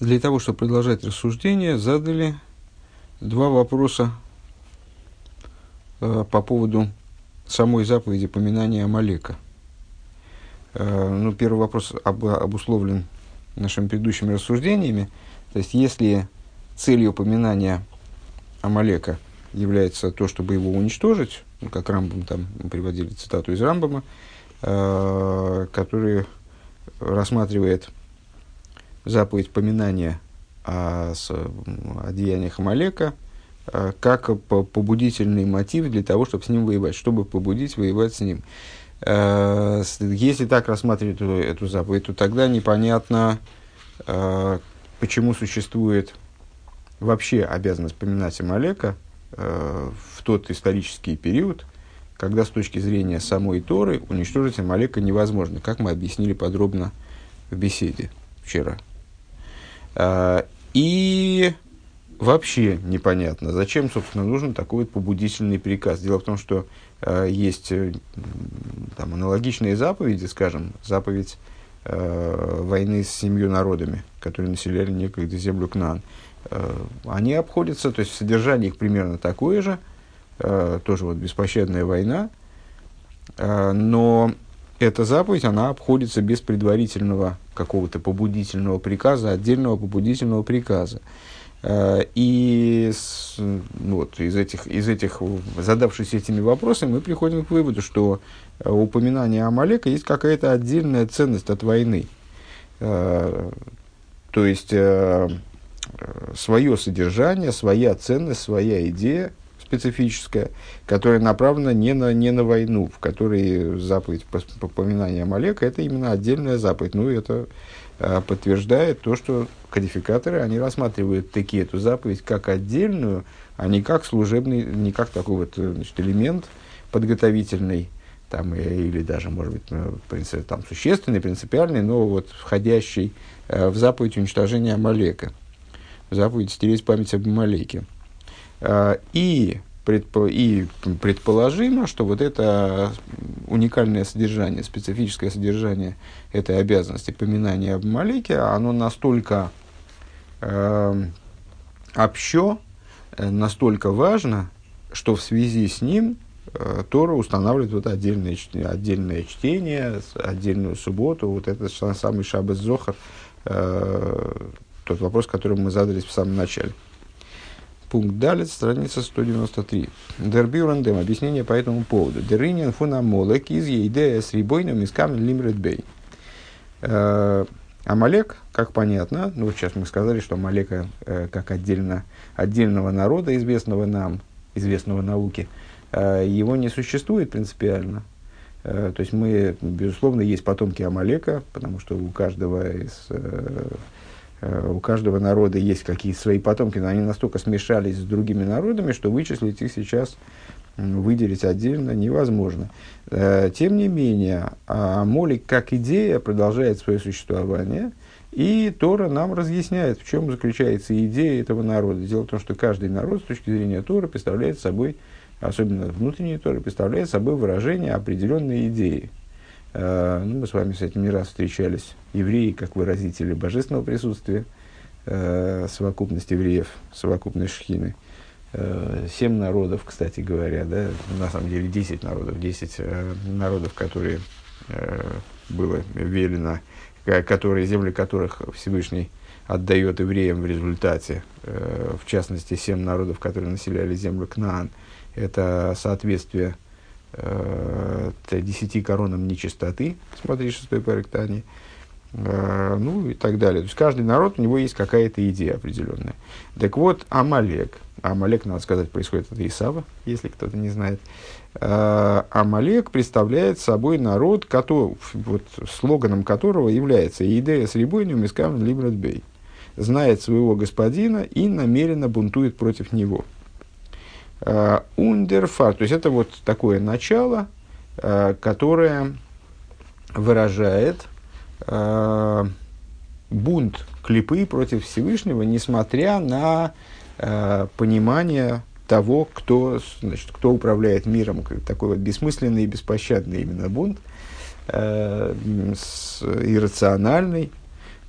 для того, чтобы продолжать рассуждение, задали два вопроса э, по поводу самой заповеди поминания Амалека. Э, ну, первый вопрос об, обусловлен нашими предыдущими рассуждениями. То есть, если целью поминания Амалека является то, чтобы его уничтожить, ну, как Рамбам, там приводили цитату из Рамбама, э, который рассматривает заповедь поминания о, о деяниях Амалека э, как побудительный мотив для того, чтобы с ним воевать, чтобы побудить воевать с ним. Э, если так рассматривать эту, эту заповедь, то тогда непонятно, э, почему существует вообще обязанность поминать Амалека в тот исторический период, когда с точки зрения самой Торы уничтожить Амалека невозможно, как мы объяснили подробно в беседе вчера. А, и вообще непонятно, зачем, собственно, нужен такой вот побудительный приказ. Дело в том, что э, есть э, там, аналогичные заповеди, скажем, заповедь э, войны с семью народами, которые населяли некогда землю Кнаан. Э, они обходятся, то есть содержание их примерно такое же, э, тоже вот беспощадная война, э, но эта заповедь, она обходится без предварительного какого-то побудительного приказа, отдельного побудительного приказа. Э, и ну вот, из, этих, из этих, задавшись этими вопросами, мы приходим к выводу, что э, упоминание Амалека есть какая-то отдельная ценность от войны. Э, то есть, свое содержание, своя ценность, своя идея специфическая, которая направлена не на, не на войну, в которой заповедь попоминания Амалека – это именно отдельная заповедь. Ну, это э, подтверждает то, что кодификаторы, они рассматривают такие эту заповедь как отдельную, а не как служебный, не как такой вот э, значит, элемент подготовительный, там, или даже, может быть, ну, принцип, там, существенный, принципиальный, но вот входящий э, в заповедь уничтожения Амалека, в заповедь стереть память об Амалеке. А, и, предпо, и предположимо, что вот это уникальное содержание, специфическое содержание этой обязанности поминания об Малике, оно настолько э, общо, э, настолько важно, что в связи с ним э, Тора устанавливает вот отдельное, отдельное чтение, отдельную субботу, вот этот самый Шаббат Зохар, э, тот вопрос, который мы задались в самом начале. Пункт далит, страница 193. Дербюрандем. Объяснение по этому поводу. Деринин фунамолек из ейдея с рибойным искам лимредбей. Э, Амалек, как понятно, ну сейчас мы сказали, что Амалека э, как отдельно, отдельного народа, известного нам, известного науке, э, его не существует принципиально. То есть мы, безусловно, есть потомки Амалека, потому что у каждого из Э, у каждого народа есть какие-то свои потомки, но они настолько смешались с другими народами, что вычислить их сейчас, выделить отдельно невозможно. Э, тем не менее, Амолик как идея продолжает свое существование, и Тора нам разъясняет, в чем заключается идея этого народа. Дело в том, что каждый народ с точки зрения Тора представляет собой, особенно внутренний Тора, представляет собой выражение определенной идеи. Э, ну, мы с вами с этим не раз встречались. Евреи, как выразители божественного присутствия, э, совокупность евреев, совокупность шхины. Э, семь народов, кстати говоря, да, на самом деле десять народов, десять народов, которые было велено, которые, земли которых Всевышний отдает евреям в результате, в частности, семь народов, которые населяли землю Кнаан, это соответствие э, десяти коронам нечистоты, смотри шестой паректани, э, ну и так далее. То есть каждый народ, у него есть какая-то идея определенная. Так вот, Амалек, Амалек, надо сказать, происходит от Исава, если кто-то не знает. Э, Амалек представляет собой народ, который, вот, слоганом которого является «Идея с рибойным искам либратбей» знает своего господина и намеренно бунтует против него – Ундерфар, то есть это вот такое начало, э, которое выражает э, бунт клипы против Всевышнего, несмотря на э, понимание того, кто, значит, кто управляет миром, такой вот бессмысленный и беспощадный именно бунт, иррациональный,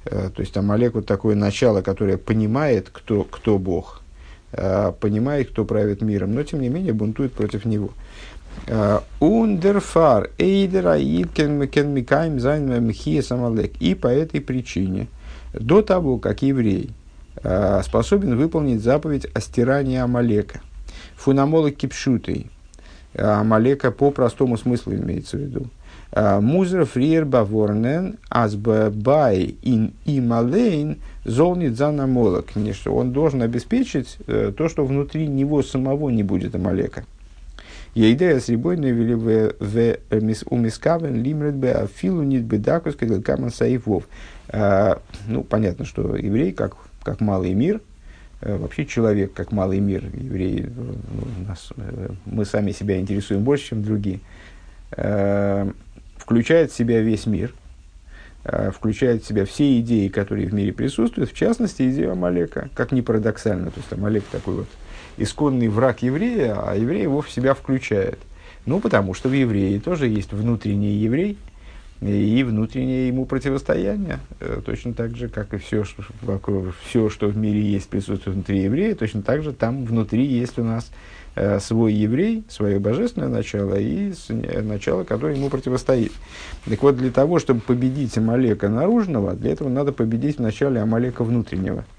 То есть Амалек вот такое начало, которое понимает, кто, кто Бог, понимает, кто правит миром, но тем не менее бунтует против него. און דערפאר איידער ער קען מקיים זיין מחיית עמלק. И по этой причине, до того, как еврей способен выполнить заповедь о стирании Амалека, פון עמלק כפשוטו, Амалека по простому смыслу имеется в виду, מוז ער פריער באווארענען אז ביי אים אליין золнит за намолок. Он должен обеспечить э, то, что внутри него самого не будет Амалека. Ейдея с рибойной вели в умискавен лимред бе афилу нит бедакус каман саифов. Ну, понятно, что еврей, как, как малый мир, э, вообще человек, как малый мир, евреи, э, нас, э, мы сами себя интересуем больше, чем другие, включает в себя весь мир, включает в себя все идеи, которые в мире присутствуют, в частности, идею Амалека, как ни парадоксально. То есть Амалек такой вот исконный враг еврея, а еврей его в себя включает. Ну, потому что в евреи тоже есть внутренний еврей и внутреннее ему противостояние. Э, точно так же, как и все, что, все, что в мире есть, присутствует внутри еврея, точно так же там внутри есть у нас свой еврей, свое божественное начало и начало, которое ему противостоит. Так вот, для того, чтобы победить Амалека наружного, для этого надо победить вначале Амалека внутреннего –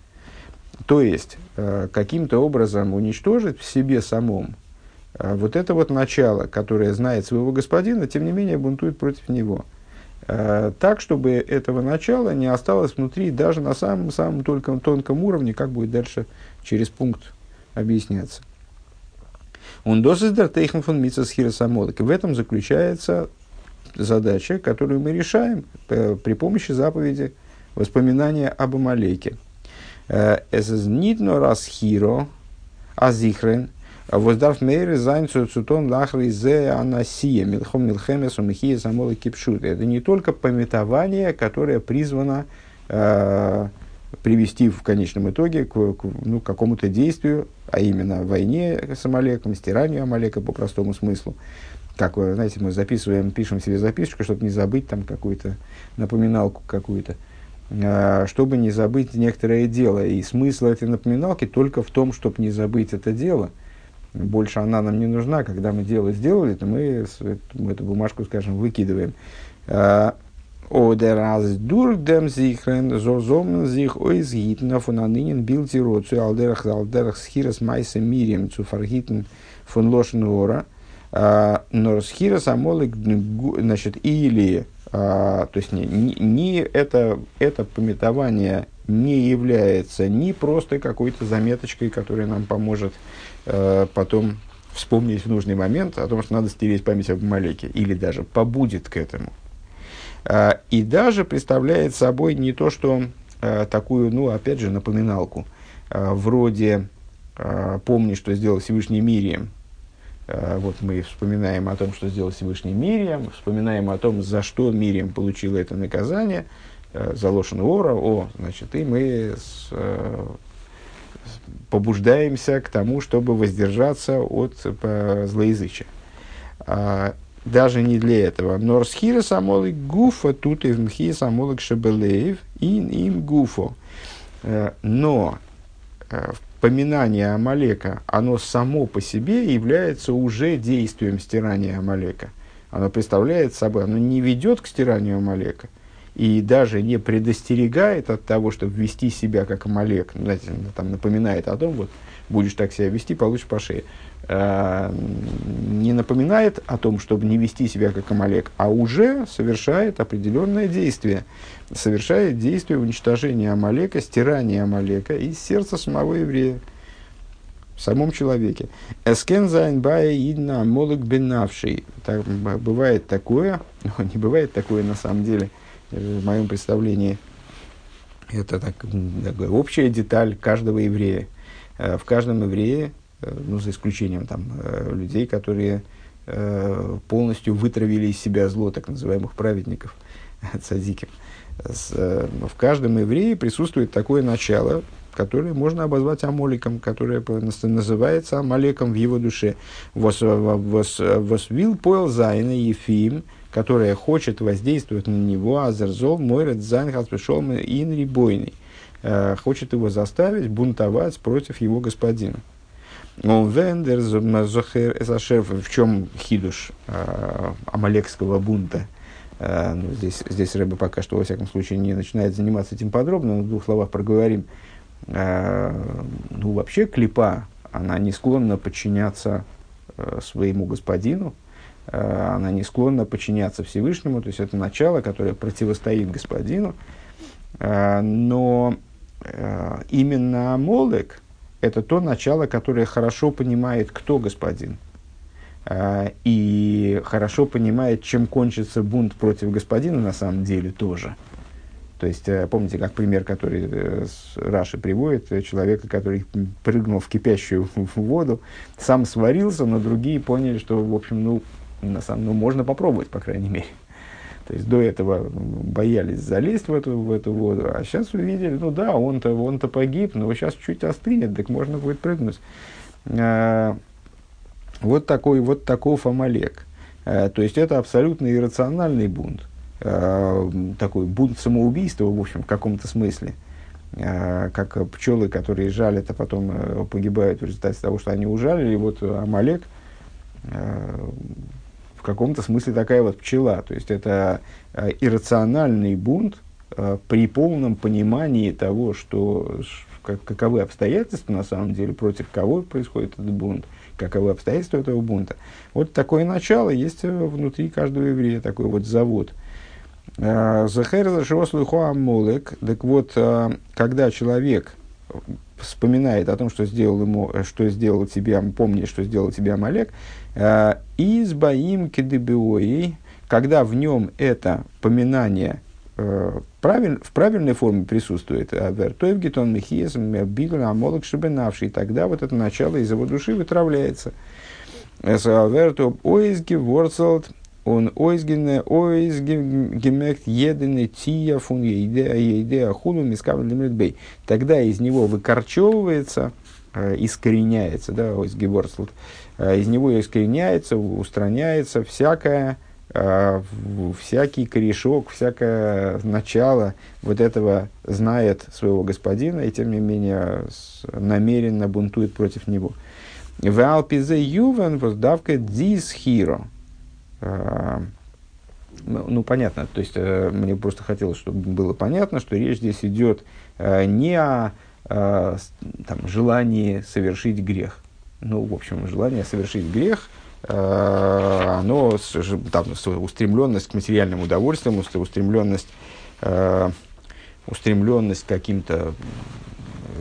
то есть, э, каким-то образом уничтожить в себе самом э, вот это вот начало, которое знает своего господина, тем не менее бунтует против него. Э, так, чтобы этого начала не осталось внутри даже на самом-самом тонком, тонком уровне, как будет дальше через пункт объясняться. Он досыздер тейхен фон И в этом заключается задача, которую мы решаем при помощи заповеди воспоминания об als Zichren, was darf mehr sein zu Цутон Лахри Зе Анасия, Милхом Милхемес Умихия Самола Кипшут. Это не только пометование, которое призвано э, привести в конечном итоге к, к ну, какому-то действию, а именно войне с Амалеком, стиранию Амалека по простому смыслу. Как, знаете, мы записываем, пишем себе записочку, чтобы не забыть там какую-то напоминалку какую-то. А, чтобы не забыть некоторое дело. И смысл этой напоминалки только в том, чтобы не забыть это дело. Больше она нам не нужна. Когда мы дело сделали, то мы, мы эту бумажку, скажем, выкидываем. Oder als durch dem Sichern, so sommen sich euch Gitna von Aninen Bildtiro zu Alderach, Alderach Schiras Meise Амолик, значит, или а, то есть не, не это, это пометование не является ни просто какой-то заметочкой, которая нам поможет э, потом вспомнить в нужный момент о том, что надо стереть память об Малеке, или даже побудет к этому. Э, и даже представляет собой не то, что э, такую, ну, опять же, напоминалку, э, вроде «помни, что сделал Всевышний Мирием», вот мы вспоминаем о том, что сделал Всевышний Мирием, вспоминаем о том, за что Мирием получила это наказание, за Лошен Ора, о, значит, и мы с, побуждаемся к тому, чтобы воздержаться от злоязычия. Даже не для этого. Но Рсхира самолик гуфа тут и в мхи самолик шабелеев ин им гуфо. Но в поминание Амалека, оно само по себе является уже действием стирания Амалека. Оно представляет собой, оно не ведет к стиранию Амалека и даже не предостерегает от того, чтобы вести себя как Амалек. Знаете, там напоминает о том, вот, будешь так себя вести, получишь по шее. А, не напоминает о том, чтобы не вести себя как Амалек, а уже совершает определенное действие. Совершает действие уничтожения Амалека, стирания Амалека из сердца самого еврея в самом человеке. Идна молок бенавший. Так, бывает такое, но не бывает такое на самом деле, в моем представлении. Это так, такая общая деталь каждого еврея. Э, в каждом еврее Э, ну, за исключением там, э, людей, которые полностью вытравили из себя зло, так называемых праведников, цадики. В каждом еврее присутствует такое начало, которое можно обозвать Амалеком, которое называется амалеком в его душе. וואס וויל פועל זיין אויף אים, которая хочет воздействовать на него, азерзов, мойрет, занхас, пришел инрибойный, хочет его заставить бунтовать против его господина. В чем хидуш амалекского бунта? Ну, здесь, здесь Рэба пока что, во всяком случае, не начинает заниматься этим подробно, но в двух словах проговорим. Ну, вообще, клипа, она не склонна подчиняться своему господину, она не склонна подчиняться Всевышнему, то есть это начало, которое противостоит господину, но именно Молек – это то начало, которое хорошо понимает, кто господин. А, и хорошо понимает, чем кончится бунт против господина на самом деле тоже. То есть, э, помните, как пример, который э, Раши приводит, э, человека, который прыгнул в кипящую воду, сам сварился, но другие поняли, что, в общем, ну, на самом, ну, можно попробовать, по крайней мере. То есть до этого боялись залезть в эту, в эту воду, а сейчас увидели, ну да, он-то он погиб, но сейчас чуть остынет, так можно будет прыгнуть. А, вот такой вот таков Амалек. А, то есть это абсолютно иррациональный бунт. А, такой бунт самоубийства, в общем, в каком-то смысле. А, как пчелы, которые жалят, а потом а, погибают в результате того, что они ужалили. Вот Амалек а, в каком-то смысле такая вот пчела. То есть это э, иррациональный бунт э, при полном понимании того, что, как, каковы обстоятельства на самом деле, против кого происходит этот бунт, каковы обстоятельства этого бунта. Вот такое начало есть э, внутри каждого еврея, такой вот завод. Захер зашивослухуа молек. Так вот, когда человек вспоминает о том, что сделал ему, что сделал тебе, помни, что сделал тебе Амалек, э, из боим кедебиои, когда в нем это поминание э, правиль, в правильной форме присутствует, э, вертоевгитон мехиес бигл амолок шибенавший, тогда вот это начало из его души вытравляется. Вертоп ойзги ворцелт он ойзгене ойзгемект едене тия фун еидея хуну бей. Тогда из него выкорчевывается, э, искореняется, да, ойзгеворслут, э, из него искореняется, устраняется всякое, э, всякий корешок, всякое начало вот этого знает своего господина и тем не менее намеренно бунтует против него. В Алпизе Ювен воздавка дис хиро. А, ну, понятно, то есть э, мне просто хотелось, чтобы было понятно, что речь здесь идет э, не о э, там, желании совершить грех. Ну, в общем, желание совершить грех, оно, там, устремленность к материальным удовольствиям, устремленность, устремленность к каким-то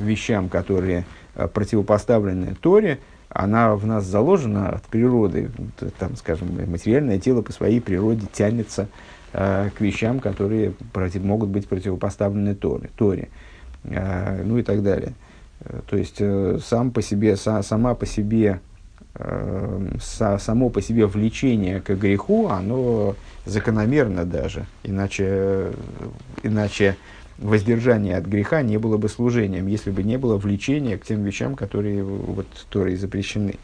вещам, которые противопоставлены Торе, она в нас заложена от природы. Там, скажем, материальное тело по своей природе тянется э, к вещам, которые против, могут быть противопоставлены Торе, Торе э, ну и так далее. Э, то есть, э, сам по себе, са, сама по себе, э, са, само по себе влечение к греху, оно закономерно даже. Иначе, иначе воздержание от греха не было бы служением, если бы не было влечения к тем вещам, которые вот Торой запрещены.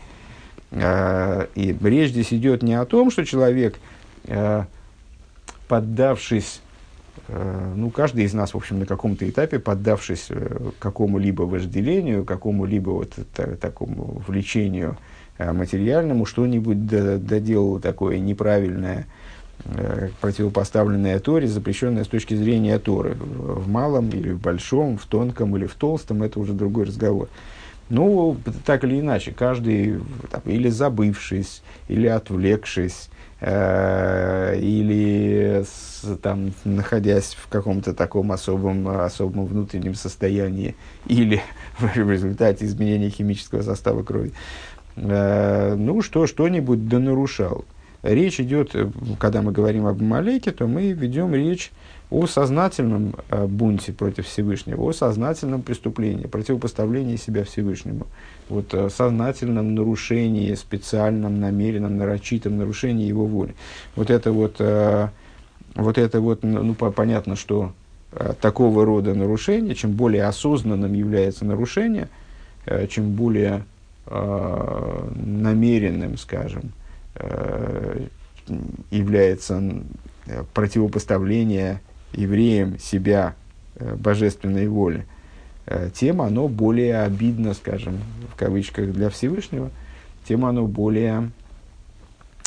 И речь здесь идет не о том, что человек, поддавшись, ну, каждый из нас, в общем, на каком-то этапе, поддавшись э, какому-либо вожделению, какому-либо вот такому влечению материальному, что-нибудь доделал такое неправильное, Э, противопоставленная Торе, запрещенная с точки зрения Торы. В малом или в большом, в тонком или в толстом, это уже другой разговор. Ну, так или иначе, каждый, там, или забывшись, или отвлекшись, э, или с, там, находясь в каком-то таком особом, особом внутреннем состоянии, или в результате изменения химического состава крови, э, ну, что, что-нибудь донарушал. Речь идет, э, когда мы говорим об Малеке, то мы ведем речь о сознательном э, бунте против Всевышнего, о сознательном преступлении, противопоставлении себя Всевышнему, вот, о сознательном нарушении, специальном, намеренном, нарочитом нарушении его воли. Вот это вот, э, вот это вот, ну, понятно, что такого рода нарушение, чем более осознанным является нарушение, чем более намеренным, скажем, Э, является противопоставление евреям себя божественной воле, тем оно более обидно, скажем, в кавычках, для Всевышнего, тем оно более,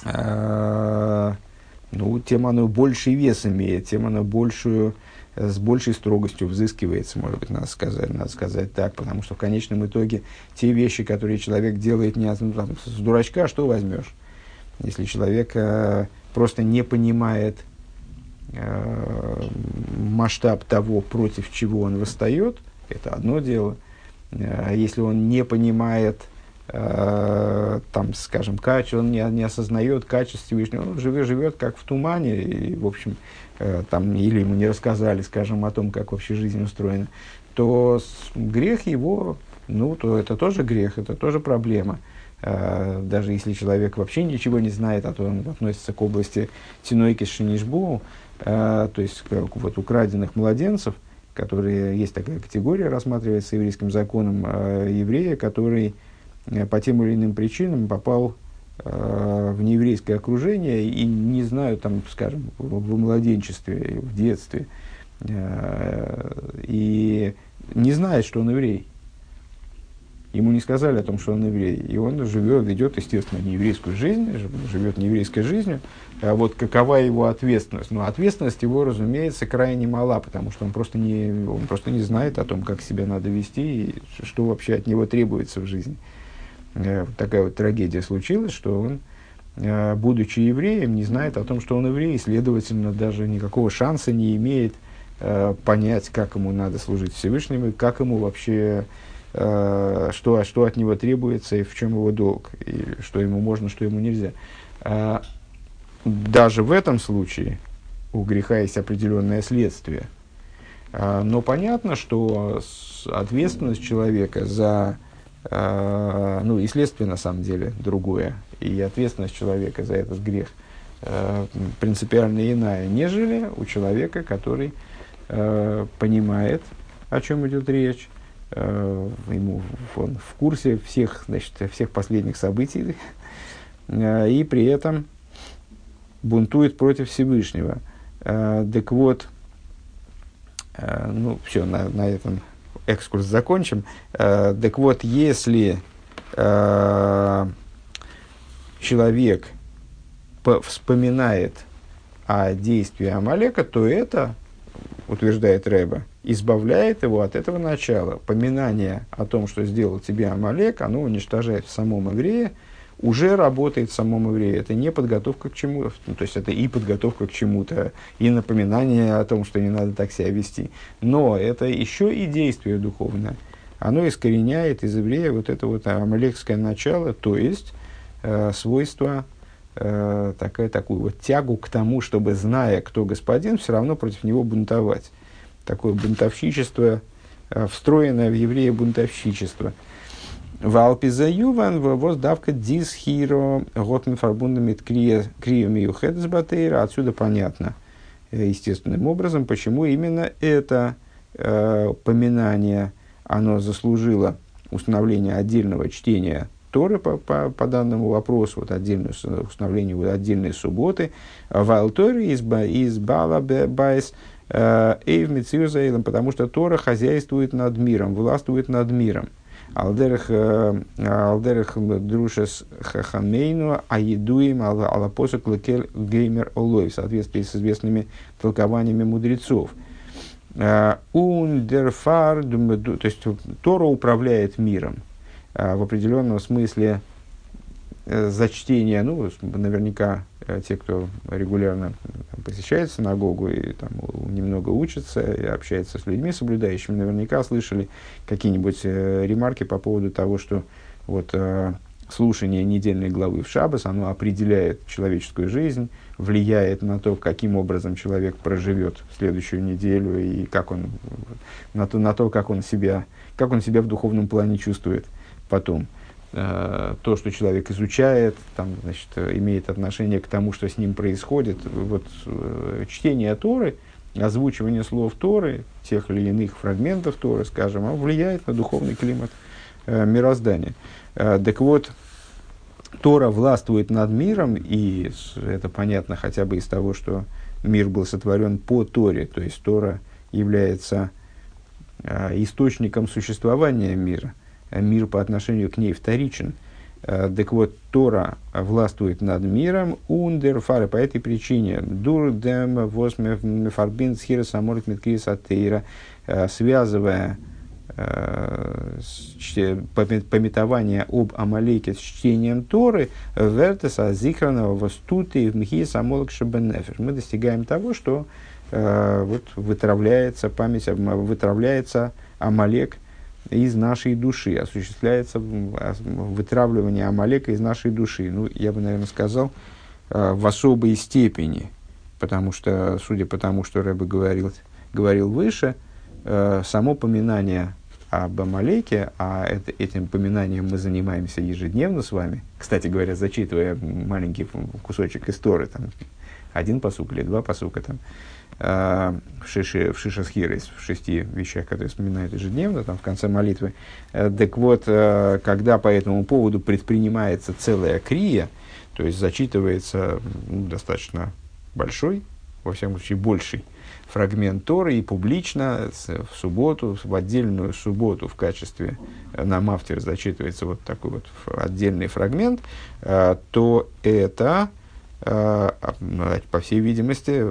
ну, тем оно больший вес имеет, тем оно большую, с большей строгостью взыскивается, может быть, надо сказать, надо сказать так, потому что в конечном итоге те вещи, которые человек делает не ну, там, с дурачка, что возьмешь? Если человек э, просто не понимает э, масштаб того, против чего он восстает, это одно дело. Э, если он не понимает, э, там, скажем, качество, он не, не осознает качество Всевышнего, он живет, живет как в тумане, и, в общем, э, там, или ему не рассказали, скажем, о том, как вообще жизнь устроена, то грех его, ну, то это тоже грех, это тоже проблема. Э, даже если человек вообще ничего не знает, а то он относится к области Тинойки Шинишбу, э, то есть вот украденных младенцев, которые есть такая категория, рассматривается еврейским законом э, еврея, который по тем или иным причинам попал в нееврейское окружение и не знаю, там, скажем, в младенчестве, в детстве, и не знает, что он еврей ему не сказали о том, что он еврей, и он живет, ведет, естественно, нееврейскую жизнь, живет нееврейской жизнью. А вот какова его ответственность? Ну, ответственность его, разумеется, крайне мала, потому что он просто не, он просто не знает о том, как себя надо вести и что вообще от него требуется в жизни. Э, такая вот трагедия случилась, что он, э, будучи евреем, не знает о том, что он еврей, и, следовательно, даже никакого шанса не имеет э, понять, как ему надо служить Всевышнему, как ему вообще что, что от него требуется и в чем его долг, и что ему можно, что ему нельзя. Э, даже в этом случае у греха есть определенное следствие. Э, но понятно, что ответственность человека за ну и следствие на самом деле другое, и ответственность человека за этот грех принципиально иная, нежели у человека, который понимает, о чем идет речь, э, ему, он в курсе всех, значит, всех последних событий, э, и при этом бунтует против Всевышнего. Э, так вот, э, ну, все, на, на этом экскурс закончим. Э, так вот, если э, человек вспоминает о действии Амалека, то это, утверждает Рэба, избавляет его от этого начала. Поминание о том, что сделал тебе Амалек, оно уничтожает в самом еврее, уже работает в самом еврее. Это не подготовка к чему-то, ну, то есть это и подготовка к чему-то, и напоминание о том, что не надо так себя вести. Но это еще и действие духовное. Оно искореняет из еврея вот это вот амалекское начало, то есть э, свойство э, такая, такую вот тягу к тому, чтобы, зная, кто господин, все равно против него бунтовать такое бунтовщичество, э, встроенное в еврея бунтовщичество. В Алпизаюван воздавка дис хиро готмен фарбундамит крием юхедсбатейра. Отсюда понятно э, естественным образом, почему именно это э, поминание, оно заслужило установление отдельного чтения Торы по, по, по данному вопросу, вот отдельное установление вот, отдельной субботы. В Алторе из, из Бала Байс Эйв Мицирзаилом, потому что Тора хозяйствует над миром, властвует над миром. Алдерах, э, друшес хахамейну, а едуем алапосок лекель геймер олой, в соответствии с известными толкованиями мудрецов. Э, Ундерфар, то есть Тора управляет миром. Э, в определенном смысле за чтение, ну, наверняка те, кто регулярно посещает синагогу и там, немного учится и общается с людьми, соблюдающими, наверняка слышали какие-нибудь э, ремарки по поводу того, что вот, э, слушание недельной главы в Шабас, оно определяет человеческую жизнь, влияет на то, каким образом человек проживет следующую неделю и как он, на то, на то как, он себя, как он себя в духовном плане чувствует потом. Э, то, что человек изучает, там, значит, имеет отношение к тому, что с ним происходит. Вот э, чтение Торы, озвучивание слов Торы, тех или иных фрагментов Торы, скажем, влияет на духовный климат э, мироздания. Так вот, Тора властвует над миром, и это понятно хотя бы из того, что мир был сотворен по Торе, то есть Тора является э, источником существования мира, мир по отношению к ней вторичен. Э, так вот, Тора властвует над миром, ундер фары, по этой причине, дур дем восмефарбин схира саморит меткрис атеира, э, связывая пометование об Амалеке с чтением Торы, вертеса зихранного востуты в мхи самолок шабенефер. Мы достигаем того, что э, вот вытравляется память, вытравляется Амалек из нашей души, осуществляется вытравливание Амалека из нашей души. Ну, я бы, наверное, сказал, э, в особой степени, потому что, судя по тому, что Рэбе говорил, говорил выше, э, само поминание об Амалеке, а это, этим поминанием мы занимаемся ежедневно с вами. Кстати говоря, зачитывая маленький кусочек истории, там, один посук или два посука там, в, шиши, в Шишасхирис, в шести вещах, которые вспоминают ежедневно, там, в конце молитвы. Э, так вот, э, когда по этому поводу предпринимается целая крия, то есть зачитывается ну, достаточно большой, во всяком случае, больший фрагмент Торы и публично в субботу, в отдельную субботу в качестве э, на мафтер зачитывается вот такой вот отдельный фрагмент, э, то это, э, по всей видимости,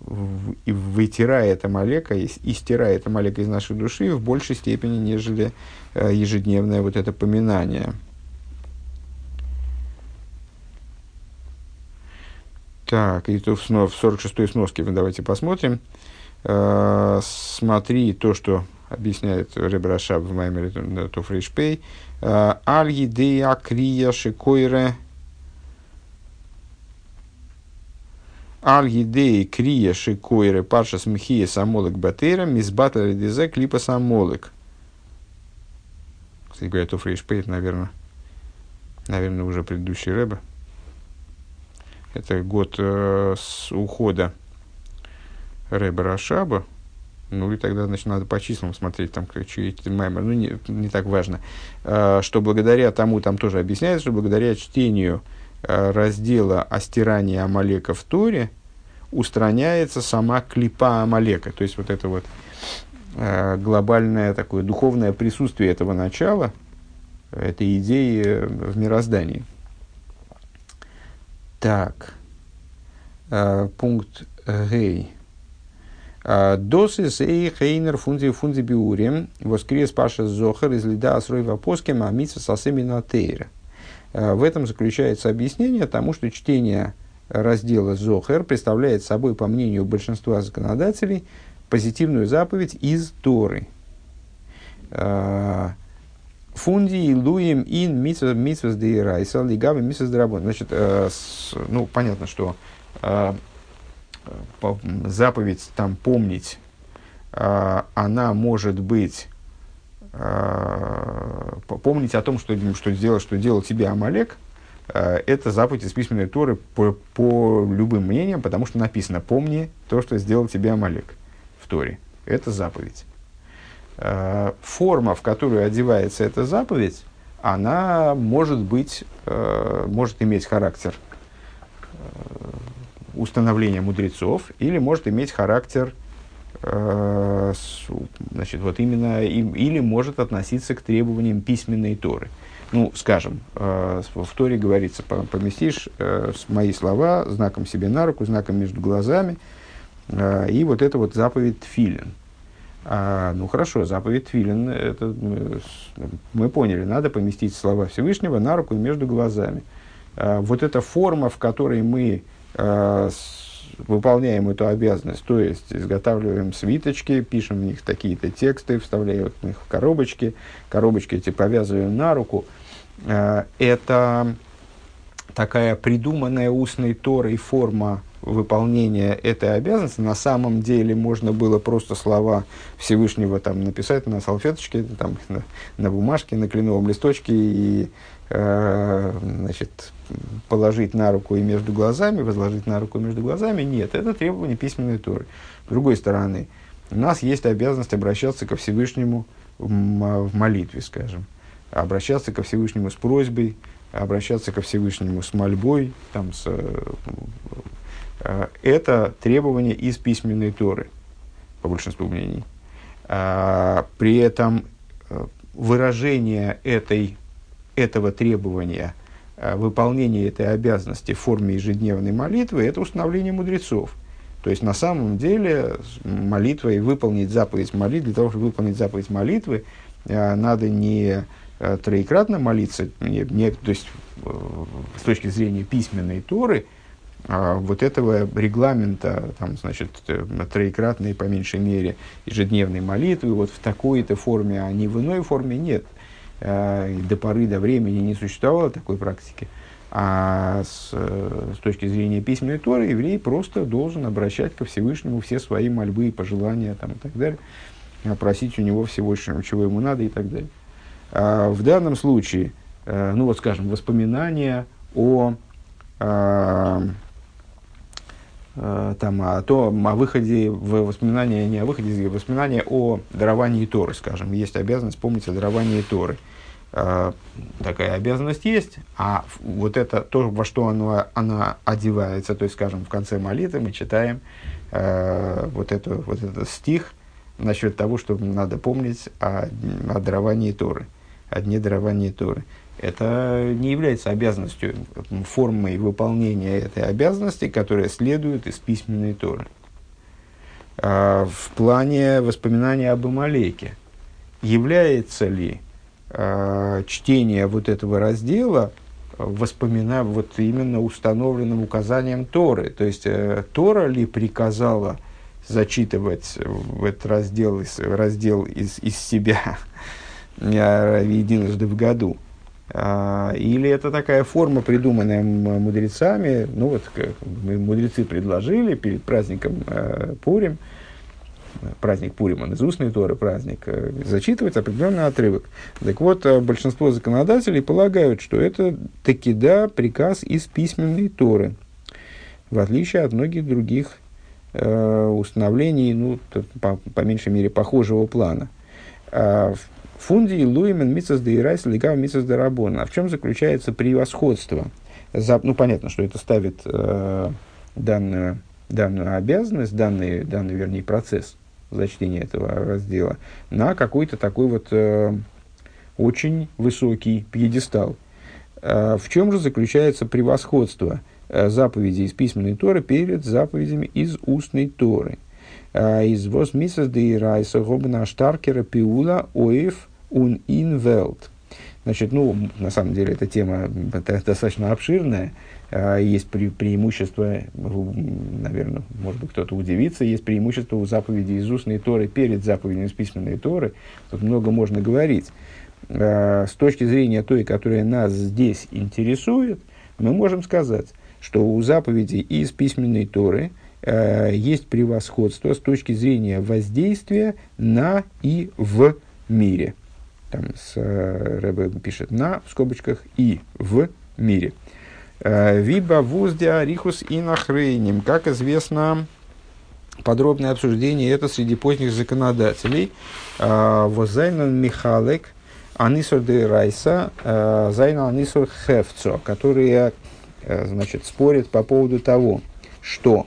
вытирает Амалека и стирает Амалека из нашей души в большей степени, нежели ежедневное вот это поминание. Так, и тут в 46-й сноске давайте посмотрим. Э, смотри то, что объясняет Ребрашаб в Маймере Туфришпей. Э, Аль едея крия шикойре Аль едеи крия шикойре парша смхия самолек батера мизбата редезе клипа самолек. Кстати говоря, Туфришпей, это, наверное, наверное, уже предыдущий Рэбе. Это год э, с ухода Рэба Рашаба. Ну и тогда, значит, надо по числам смотреть, там, чей маймер. Ну, не, не так важно. Э, что благодаря тому, там тоже объясняется, что благодаря чтению раздела о стирании Амалека в Торе устраняется сама клипа Амалека. То есть вот это вот э, глобальное такое духовное присутствие этого начала, этой идеи в мироздании. Так, э, пункт Гей. Э, Досис и хейнер фунзи фунзи биурим воскрес паша зохар из лида асрой вапоски мамица сосемина тейра. Э, в этом заключается объяснение тому, что чтение раздела Зохер представляет собой, по мнению большинства законодателей, позитивную заповедь из Торы. Э, Фунди и луем ин митсвас де райса лигавы митсвас драбон. Значит, э, ну, понятно, что по, заповедь там помнить, она может быть помнить о том, что, что, сделал, что делал тебе Амалек, э, это заповедь из письменной Торы по, по любым мнениям, потому что написано «помни то, что сделал тебе Амалек» в Торе. Это заповедь. Э, форма, в которую одевается эта заповедь, она может быть, э, может иметь характер э, установления мудрецов или может иметь характер значит, вот именно, или может относиться к требованиям письменной Торы. Ну, скажем, в Торе говорится, поместишь мои слова знаком себе на руку, знаком между глазами, и вот это вот заповедь Филин – а, ну хорошо, заповедь Твилин, это мы, поняли, надо поместить слова Всевышнего на руку и между глазами. А, вот эта форма, в которой мы с, выполняем эту обязанность, то есть изготавливаем свиточки, пишем в них такие-то тексты, вставляем их в коробочки, коробочки эти повязываем на руку, а, это такая придуманная устной Торой форма выполнения этой обязанности на самом деле можно было просто слова Всевышнего там написать на салфеточке, там, на, на бумажке, на кленовом листочке и э, значит, положить на руку и между глазами, возложить на руку и между глазами. Нет, это требование письменной Торы. С другой стороны, у нас есть обязанность обращаться ко Всевышнему в молитве, скажем. Обращаться ко Всевышнему с просьбой, обращаться ко Всевышнему с мольбой, там, с, это требование из письменной Торы, по большинству мнений. При этом выражение этой, этого требования, выполнение этой обязанности в форме ежедневной молитвы – это установление мудрецов. То есть, на самом деле, молитвой выполнить заповедь молитвы, для того, чтобы выполнить заповедь молитвы, э, надо не э, троекратно молиться, не, не, то есть, э, с точки зрения письменной Торы, а вот этого регламента, там, значит, троекратной, по меньшей мере, ежедневной молитвы, вот в такой-то форме, а не в иной форме, нет. До поры до времени не существовало такой практики. А с, с точки зрения письменной Торы, еврей просто должен обращать ко Всевышнему все свои мольбы и пожелания там, и так далее, просить у него всего, чего ему надо и так далее. А в данном случае, э, ну вот скажем, воспоминания о, а, а, там, о, том, о выходе, в воспоминания, не о выходе, воспоминания о даровании Торы, скажем, есть обязанность помнить о даровании Торы – Э, такая обязанность есть, а вот это то, во что оно, она одевается, то есть, скажем, в конце молитвы мы читаем э, вот, эту, вот этот стих насчет того, что надо помнить о, о даровании Торы, о дне дарования Торы. Это не является обязанностью, формой выполнения этой обязанности, которая следует из письменной Торы. А в плане воспоминания об Амалейке является ли э, чтение вот этого раздела воспомина вот именно установленным указанием Торы. То есть э, Тора ли приказала зачитывать в этот раздел, раздел из, из себя единожды в году. А, или это такая форма, придуманная мудрецами, ну вот как мудрецы предложили перед праздником э, Пурим, праздник Пурима, из устной Торы праздник, э, зачитывать определенный отрывок. Так вот, э, большинство законодателей полагают, что это таки да приказ из письменной Торы, в отличие от многих других э, установлений, ну, по, по меньшей мере, похожего плана. А, Фунди и Луимен Митсас де Ирайс Легав Митсас де А в чем заключается превосходство? За, ну, понятно, что это ставит э, данную, данную обязанность, данный, данный, вернее, процесс за чтение этого раздела на какой-то такой вот э, очень высокий пьедестал. Э, в чем же заключается превосходство э, заповедей из письменной Торы перед заповедями из устной Торы? Э, из вос мисас де райса гобна штаркера пиула оев ун инвелт. Значит, ну, на самом деле, эта тема достаточно обширная. А, есть пре преимущество, наверное, может быть, кто-то удивится, есть преимущество у заповедей из устной Торы перед заповедями из письменной Торы. Тут много можно говорить. А, с точки зрения той, которая нас здесь интересует, мы можем сказать, что у заповедей из письменной Торы а, есть превосходство с точки зрения воздействия на и в мире – там с э, Рэбе пишет на, в скобочках, и в мире. Э, Виба вуздя рихус и нахрейним. Как известно, подробное обсуждение это среди поздних законодателей. Э, Возайнан Михалек, Анисур де Райса, Зайна Анисур Хевцо, которые значит, спорят по поводу того, что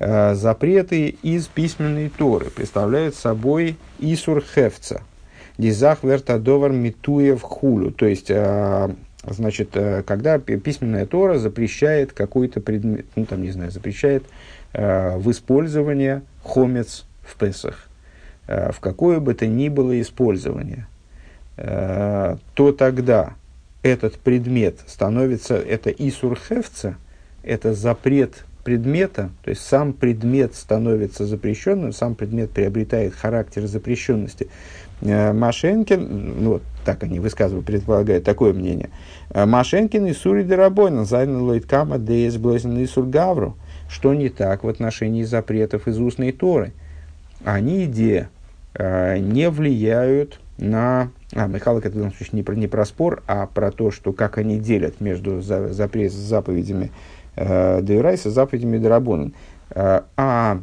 запреты из письменной Торы представляют собой Исур Хевца – Дизах вертадовар митуев хулю. То есть, э, значит, э, когда письменная Тора запрещает какой-то предмет, ну там, не знаю, запрещает э, в использовании хомец в Песах, в какое бы то ни было использование, то тогда этот предмет становится, это исурхевца, это запрет предмета, то есть сам предмет становится запрещенным, сам предмет приобретает характер запрещенности. Э, Машенкин, ну, так они высказывают, предполагают такое мнение. Э, Машенкин и Сури Дарабойна, Зайна Лойткама, Дейс Блозин и Сургавру. Что не так в отношении запретов из устной Торы? Они, идея, э, не влияют на... А, Михалок, это в данном случае не про, не про спор, а про то, что как они делят между за, запрет, заповедями э, Дейрайса заповедями Дарабонан. А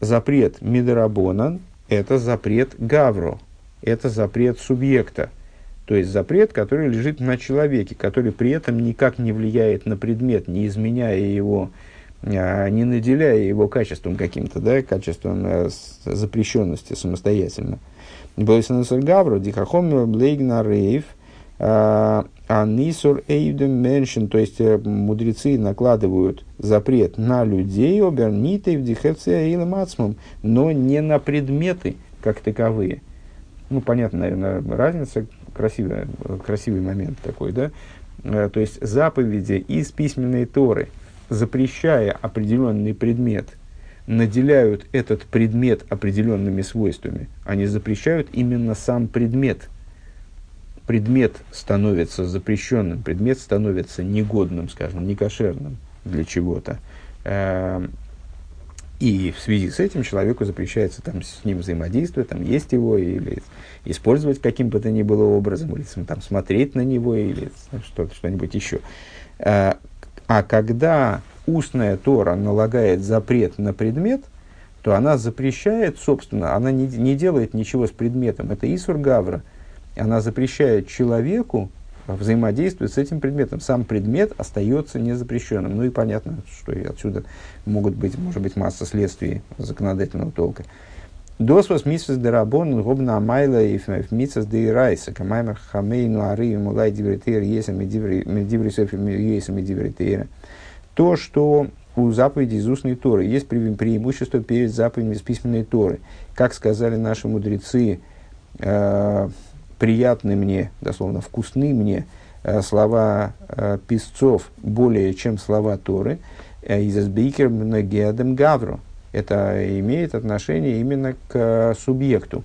запрет Мидарабонан – это запрет гавро, это запрет субъекта. То есть запрет, который лежит на человеке, который при этом никак не влияет на предмет, не изменяя его, а, не наделяя его качеством каким-то, да, качеством э, запрещенности самостоятельно. Гавру, Дихахом Блейгна Рейв, Анисур Эйвдем Меншин, то есть э, мудрецы накладывают запрет на людей, оберниты в дихевце и но не на предметы как таковые. Ну, понятно, наверное, разница, красивый, красивый момент такой, да? Э, то есть заповеди из письменной Торы, запрещая определенный предмет, наделяют этот предмет определенными свойствами. Они запрещают именно сам предмет. Предмет становится запрещенным, предмет становится негодным, скажем, некошерным для чего-то. Эм, и в связи с этим человеку запрещается там, с ним взаимодействовать, там, есть его, или использовать каким бы то ни было образом, или там, смотреть на него, или что-то, что-нибудь еще. А, а когда устная Тора налагает запрет на предмет, то она запрещает, собственно, она не, не делает ничего с предметом. Это Исур Гавра. Она запрещает человеку взаимодействует с этим предметом. Сам предмет остается незапрещенным. Ну и понятно, что и отсюда могут быть, может быть, масса следствий законодательного толка. Досвос мисс дерабон гобна амайла и мисс де райса камаймер хамейну ары мулай дивритер есам и есам и дивритера. То, что у заповеди из устной Торы есть преимущество перед заповедями из письменной Торы. Как сказали наши мудрецы, э, приятны мне, дословно вкусны мне э, слова э, писцов более, чем слова Торы, э, из Азбейкер Геадем Гавру. Это имеет отношение именно к субъекту.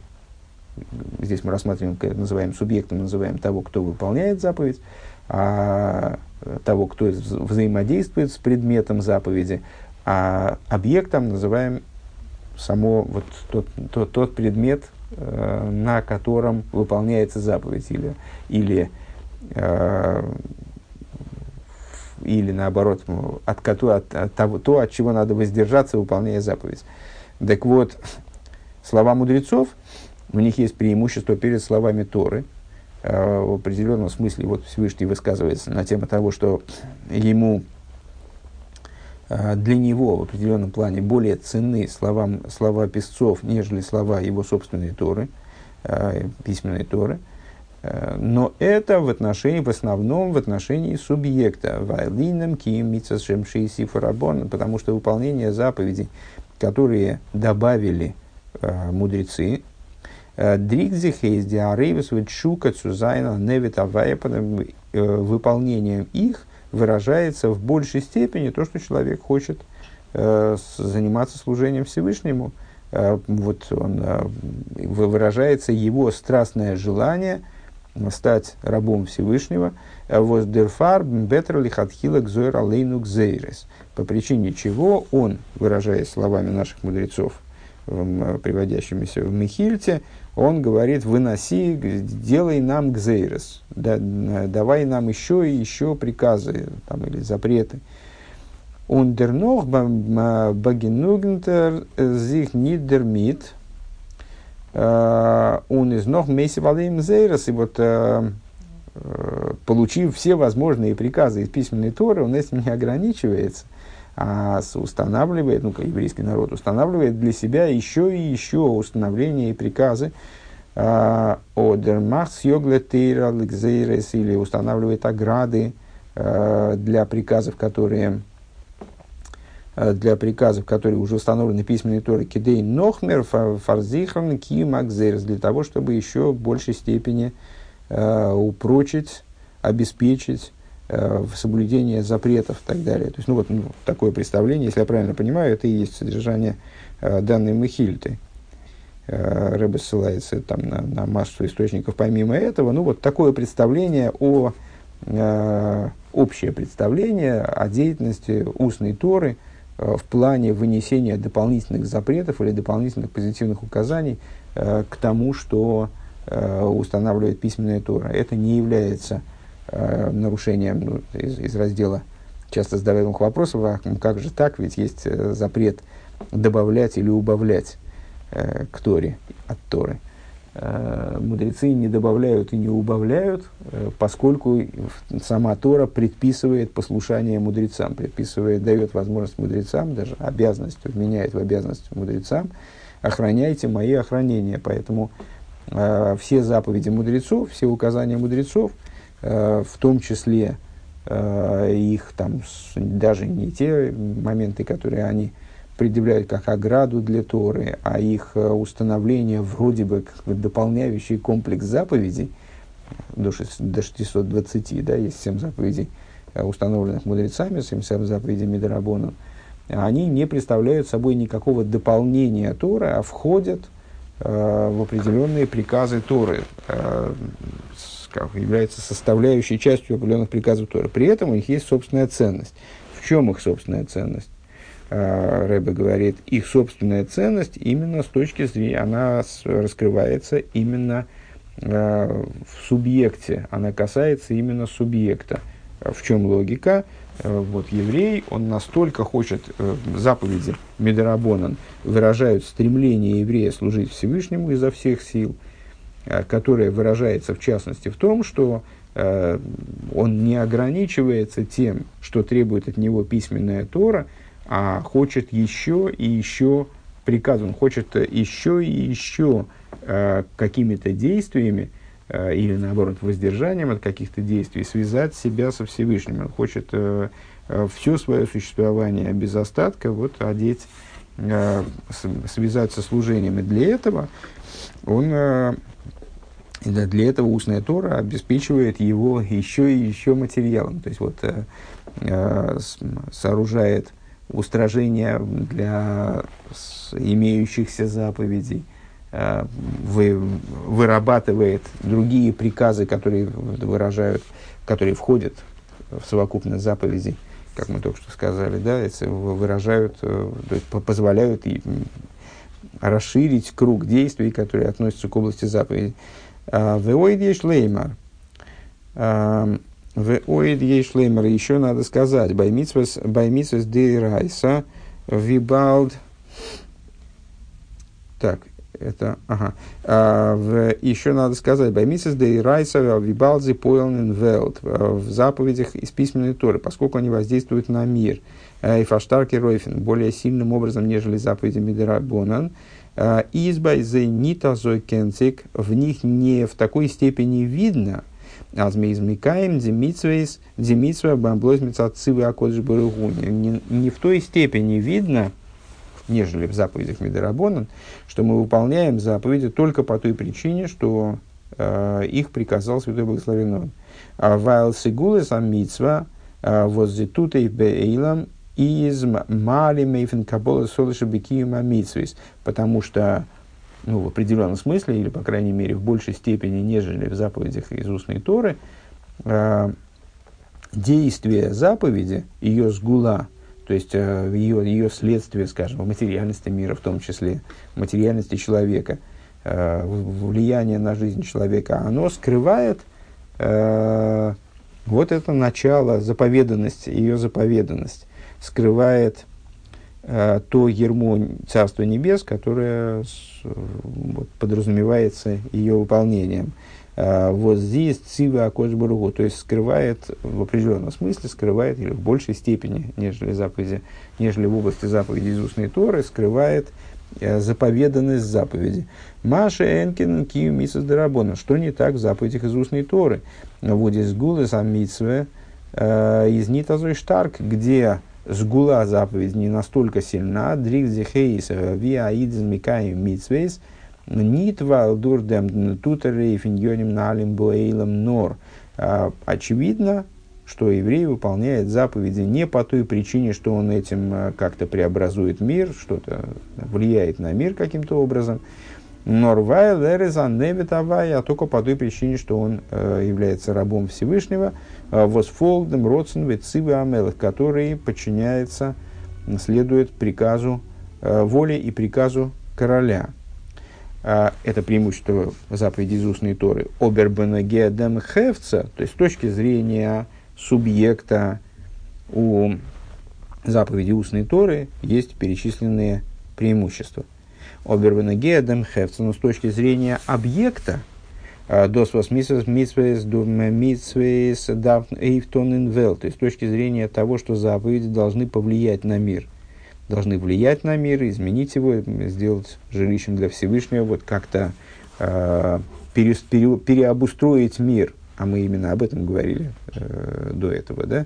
Здесь мы рассматриваем, называем субъектом, называем того, кто выполняет заповедь, а того, кто взаимодействует с предметом заповеди, а объектом называем само вот тот, тот, тот предмет, Э, на котором выполняется заповедь, или, или, э, или наоборот, от, от, от того, то, от чего надо воздержаться, выполняя заповедь. Так вот, слова мудрецов, у них есть преимущество перед словами Торы. Э, в определенном смысле вот Всевышний высказывается на тему того, что ему для него в определенном плане более ценны слова, слова писцов, нежели слова его собственной Торы, а, письменной Торы. А, но это в отношении, в основном в отношении субъекта. Вайлином ким митсашем фарабон, потому что выполнение заповедей, которые добавили мудрецы, Дригзихейс диарейвес шука цузайна невитавая, э, выполнением их – выражается в большей степени то, что человек хочет э, заниматься служением Всевышнему. Э, вот он, э, выражается его страстное желание стать рабом Всевышнего. Воздерфар бетер лихатхила гзойр алейну гзейрес. По причине чего он, выражаясь словами наших мудрецов, приводящимися в Михильте, он говорит, выноси, делай нам гзейрес, да, давай нам еще и еще приказы там, или запреты. Ундернох багенугнтер зих нидермит, он из ног мейси валейм зейрес, и вот э, э, получив все возможные приказы из письменной Торы, он этим не ограничивается, а устанавливает, ну, еврейский народ устанавливает для себя еще и еще установления и приказы, а, Одермахс йоглетейра ликзейрес или устанавливает ограды а, для приказов, которые а, для приказов, которые уже установлены письменной Торой, кидей нохмер фарзихан кимакзерс, для того, чтобы еще в большей степени упрочить, обеспечить в соблюдение запретов и так далее. То есть, ну вот ну, такое представление, если я правильно понимаю, это и есть содержание э, данной Мехильты. Э, Рэбе ссылается там на, на массу источников помимо этого. Ну вот такое представление о э, общее представление о деятельности устной Торы э, в плане вынесения дополнительных запретов или дополнительных позитивных указаний э, к тому, что э, устанавливает письменная Тора. Это не является э, нарушением ну, из, из раздела часто задаваемых вопросов, а как же так, ведь есть э, запрет добавлять или убавлять э, к Торе, от Торы. э, мудрецы не добавляют и не убавляют, э, поскольку сама Тора предписывает послушание мудрецам, предписывает, дает возможность мудрецам, даже обязанность, вменяет в обязанность мудрецам, охраняйте мои охранения. Поэтому э, все заповеди мудрецов, все указания мудрецов, в том числе э, их там, даже не те моменты, которые они предъявляют как ограду для Торы, а их э, установление вроде бы как бы дополняющий комплекс заповедей, до, 6, до 620, да, есть 7 заповедей, э, установленных мудрецами, 7 заповедей Медорабона, они не представляют собой никакого дополнения Торы, а входят э, в определенные приказы Торы, э, как, являются составляющей частью определенных приказов Торы. При этом у них есть собственная ценность. В чем их собственная ценность? Э, Рэбе говорит, их собственная ценность именно с точки зрения, она раскрывается именно э, в субъекте, она касается именно субъекта. В чем логика? Э, вот еврей, он настолько хочет, заповеди Медорабонан выражают стремление еврея служить Всевышнему изо всех сил, которое выражается в частности в том, что он не ограничивается тем, что требует от него письменная Тора – а хочет еще и еще приказ, он хочет еще и еще э, какими-то действиями э, или наоборот воздержанием от каких-то действий связать себя со Всевышним. Он хочет э, э, все свое существование без остатка вот одеть, э, связать со служением. И для этого он э, для этого устная Тора обеспечивает его еще и еще материалом. То есть вот э, э, сооружает устражения для имеющихся заповедей, э, вы, вырабатывает другие приказы, которые выражают, которые входят в совокупность заповедей, как мы только что сказали, да, выражают, э, то есть позволяют расширить круг действий, которые относятся к области заповедей. Веоид леймар. В оид ейшлеймер еще надо сказать. Баймитсвес дейрайса вибалд. Так, это, ага. А, в, еще надо сказать, Баймисес дейрайса вибалдзи пойлнен велт. В заповедях из письменной Торы, поскольку они воздействуют на мир. И фаштарки ройфен более сильным образом, нежели заповеди Мидерабонан. Избай зе нита кенцик. В них не в такой степени видно, Азмеизмикаем, Демитсвейс, Демитсва, Бамблойс, Мецацивы, Акодж Барыгу. Не в той степени видно, нежели в заповедях Медорабонан, что мы выполняем заповеди только по той причине, что э, их приказал Святой Благословенный. А Вайл Сигулес Амитсва, э, Воззитутой Бейлам, из Мали Мейфен Кабола Солыша Бекиюма Митсвис, потому что ну, в определенном смысле, или, по крайней мере, в большей степени, нежели в заповедях из устной Торы, э, действие заповеди, ее сгула, то есть э, ее, ее следствие, скажем, в материальности мира в том числе, в материальности человека, э, влияние на жизнь человека, оно скрывает э, вот это начало, заповеданность, ее заповеданность, скрывает Э, то ермо Царства Небес, которое вот, подразумевается ее выполнением. Э, вот здесь Цива Акошбаругу, то есть скрывает в определенном смысле, скрывает или в большей степени, нежели, заповеди, нежели в области заповеди из устной Торы, скрывает э, заповеданность заповеди. Маша Энкин Кию Мисас Дарабона. Что не так в заповедях из устной Торы? Здесь Гулы Саммитсве из Нитазой Штарк, где сгула заповедь не настолько сильна, дрикзи хейс виа идз микаем митсвейс, нитва дурдем тутерей финьоним налим буэйлам нор. А, очевидно, что еврей выполняет заповеди не по той причине, что он этим а, как-то преобразует мир, что-то влияет на мир каким-то образом, Норвай лерезан невитавай, а только по той причине, что он э, является рабом Всевышнего, э, восфолдом родсен вецивы амелых, который подчиняется, следует приказу, э, воле и приказу короля. Э, это преимущество заповеди из устной Торы. Обербенагедем хевца, то есть с точки зрения субъекта у заповеди устной Торы есть перечисленные преимущества. Обервенегедем хефца, но с точки зрения объекта, Дос вас дав эйфтон инвел. То есть с точки зрения того, что заповеди должны повлиять на мир. Должны влиять на мир, изменить его, сделать жилищем для Всевышнего, вот как-то э, пере, пере, переобустроить мир. А мы именно об этом говорили э, до этого, да?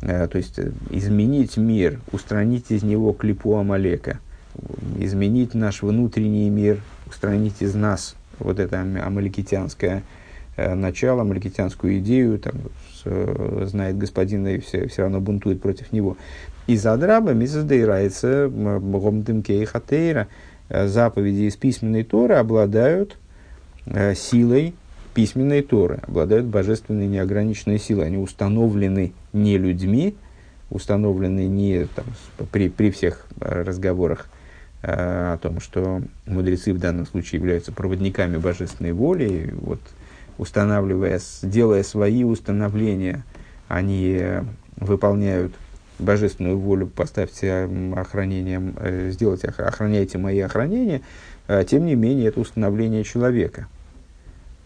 Э, то есть э, изменить мир, устранить из него клипу Амалека, изменить наш внутренний мир, устранить из нас вот это амаликитянское э, начало, амаликитянскую идею, там, э, знает господина и все, все равно бунтует против него. И мисоздейрается богомдым кейхатейра. Э, заповеди из письменной Торы обладают силой письменной Торы, обладают божественной неограниченной силой. Они установлены не людьми, установлены не там, при, при всех разговорах о том, что мудрецы в данном случае являются проводниками божественной воли, вот устанавливая, делая свои установления, они выполняют божественную волю, поставьте охранением, э, сделайте, охраняйте мои охранения, э, тем не менее это установление человека.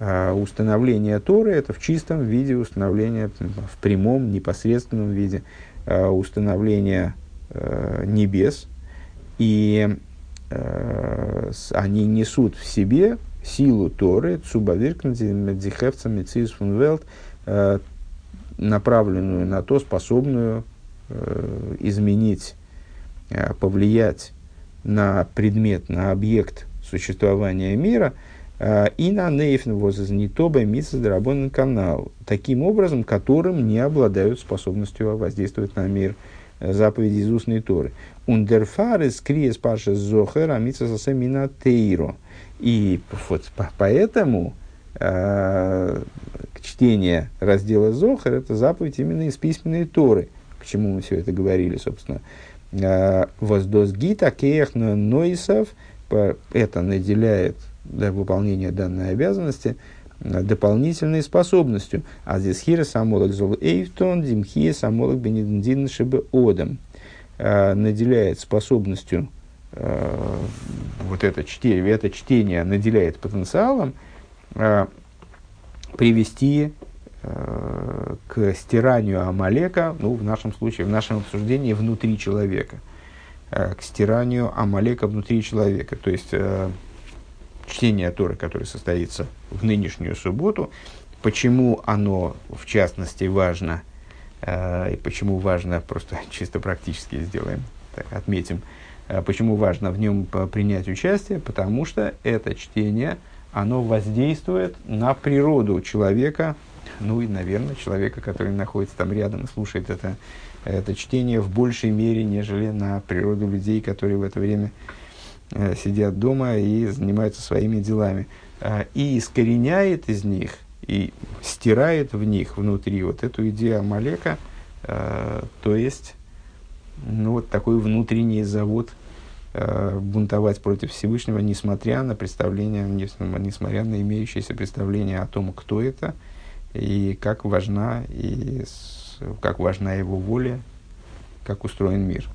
Установление Торы это в чистом виде, установление в прямом, непосредственном виде, установление небес. И Э, они несут в себе силу Торы, цубавиркнадзихевцами цисфунвелт, э, направленную на то, способную э, изменить, повлиять на предмет, на объект существования мира, и на нейфн возознетоба митсдрабонен канал, таким образом, которым не обладают способностью воздействовать на мир заповеди из устной Торы. Ундерфарес криес паша зохер амитса сасемина тейро. И вот поэтому э, чтение раздела Зохар – это заповедь именно из письменной Торы. К чему мы все это говорили, собственно. Э, Воздос гита кеях нойсов – это наделяет для выполнения данной обязанности дополнительной способностью. А здесь хира самолог зол эйфтон, димхия самолог бенедин шибе одам – э, наделяет способностью, э, вот это чтение, это чтение наделяет потенциалом э, привести э, к стиранию Амалека, ну, в нашем случае, в нашем обсуждении, внутри человека, э, к стиранию Амалека внутри человека. То есть, э, чтение Торы, которое состоится в нынешнюю субботу, почему оно, в частности, важно – Э, и почему важно, просто чисто практически сделаем, так, отметим, э, почему важно в нем принять участие, потому что это чтение, оно воздействует на природу человека, ну и, наверное, человека, который находится там рядом и слушает это, это чтение в большей мере, нежели на природу людей, которые в это время сидят дома и занимаются своими делами. И искореняет из них – и стирает в них внутри вот эту идею Амалека, э, то есть ну, вот такой внутренний завод э, бунтовать против Всевышнего, несмотря на представление, несмотря на имеющееся представление о том, кто это, и как важна, и как важна его воля, как устроен мир.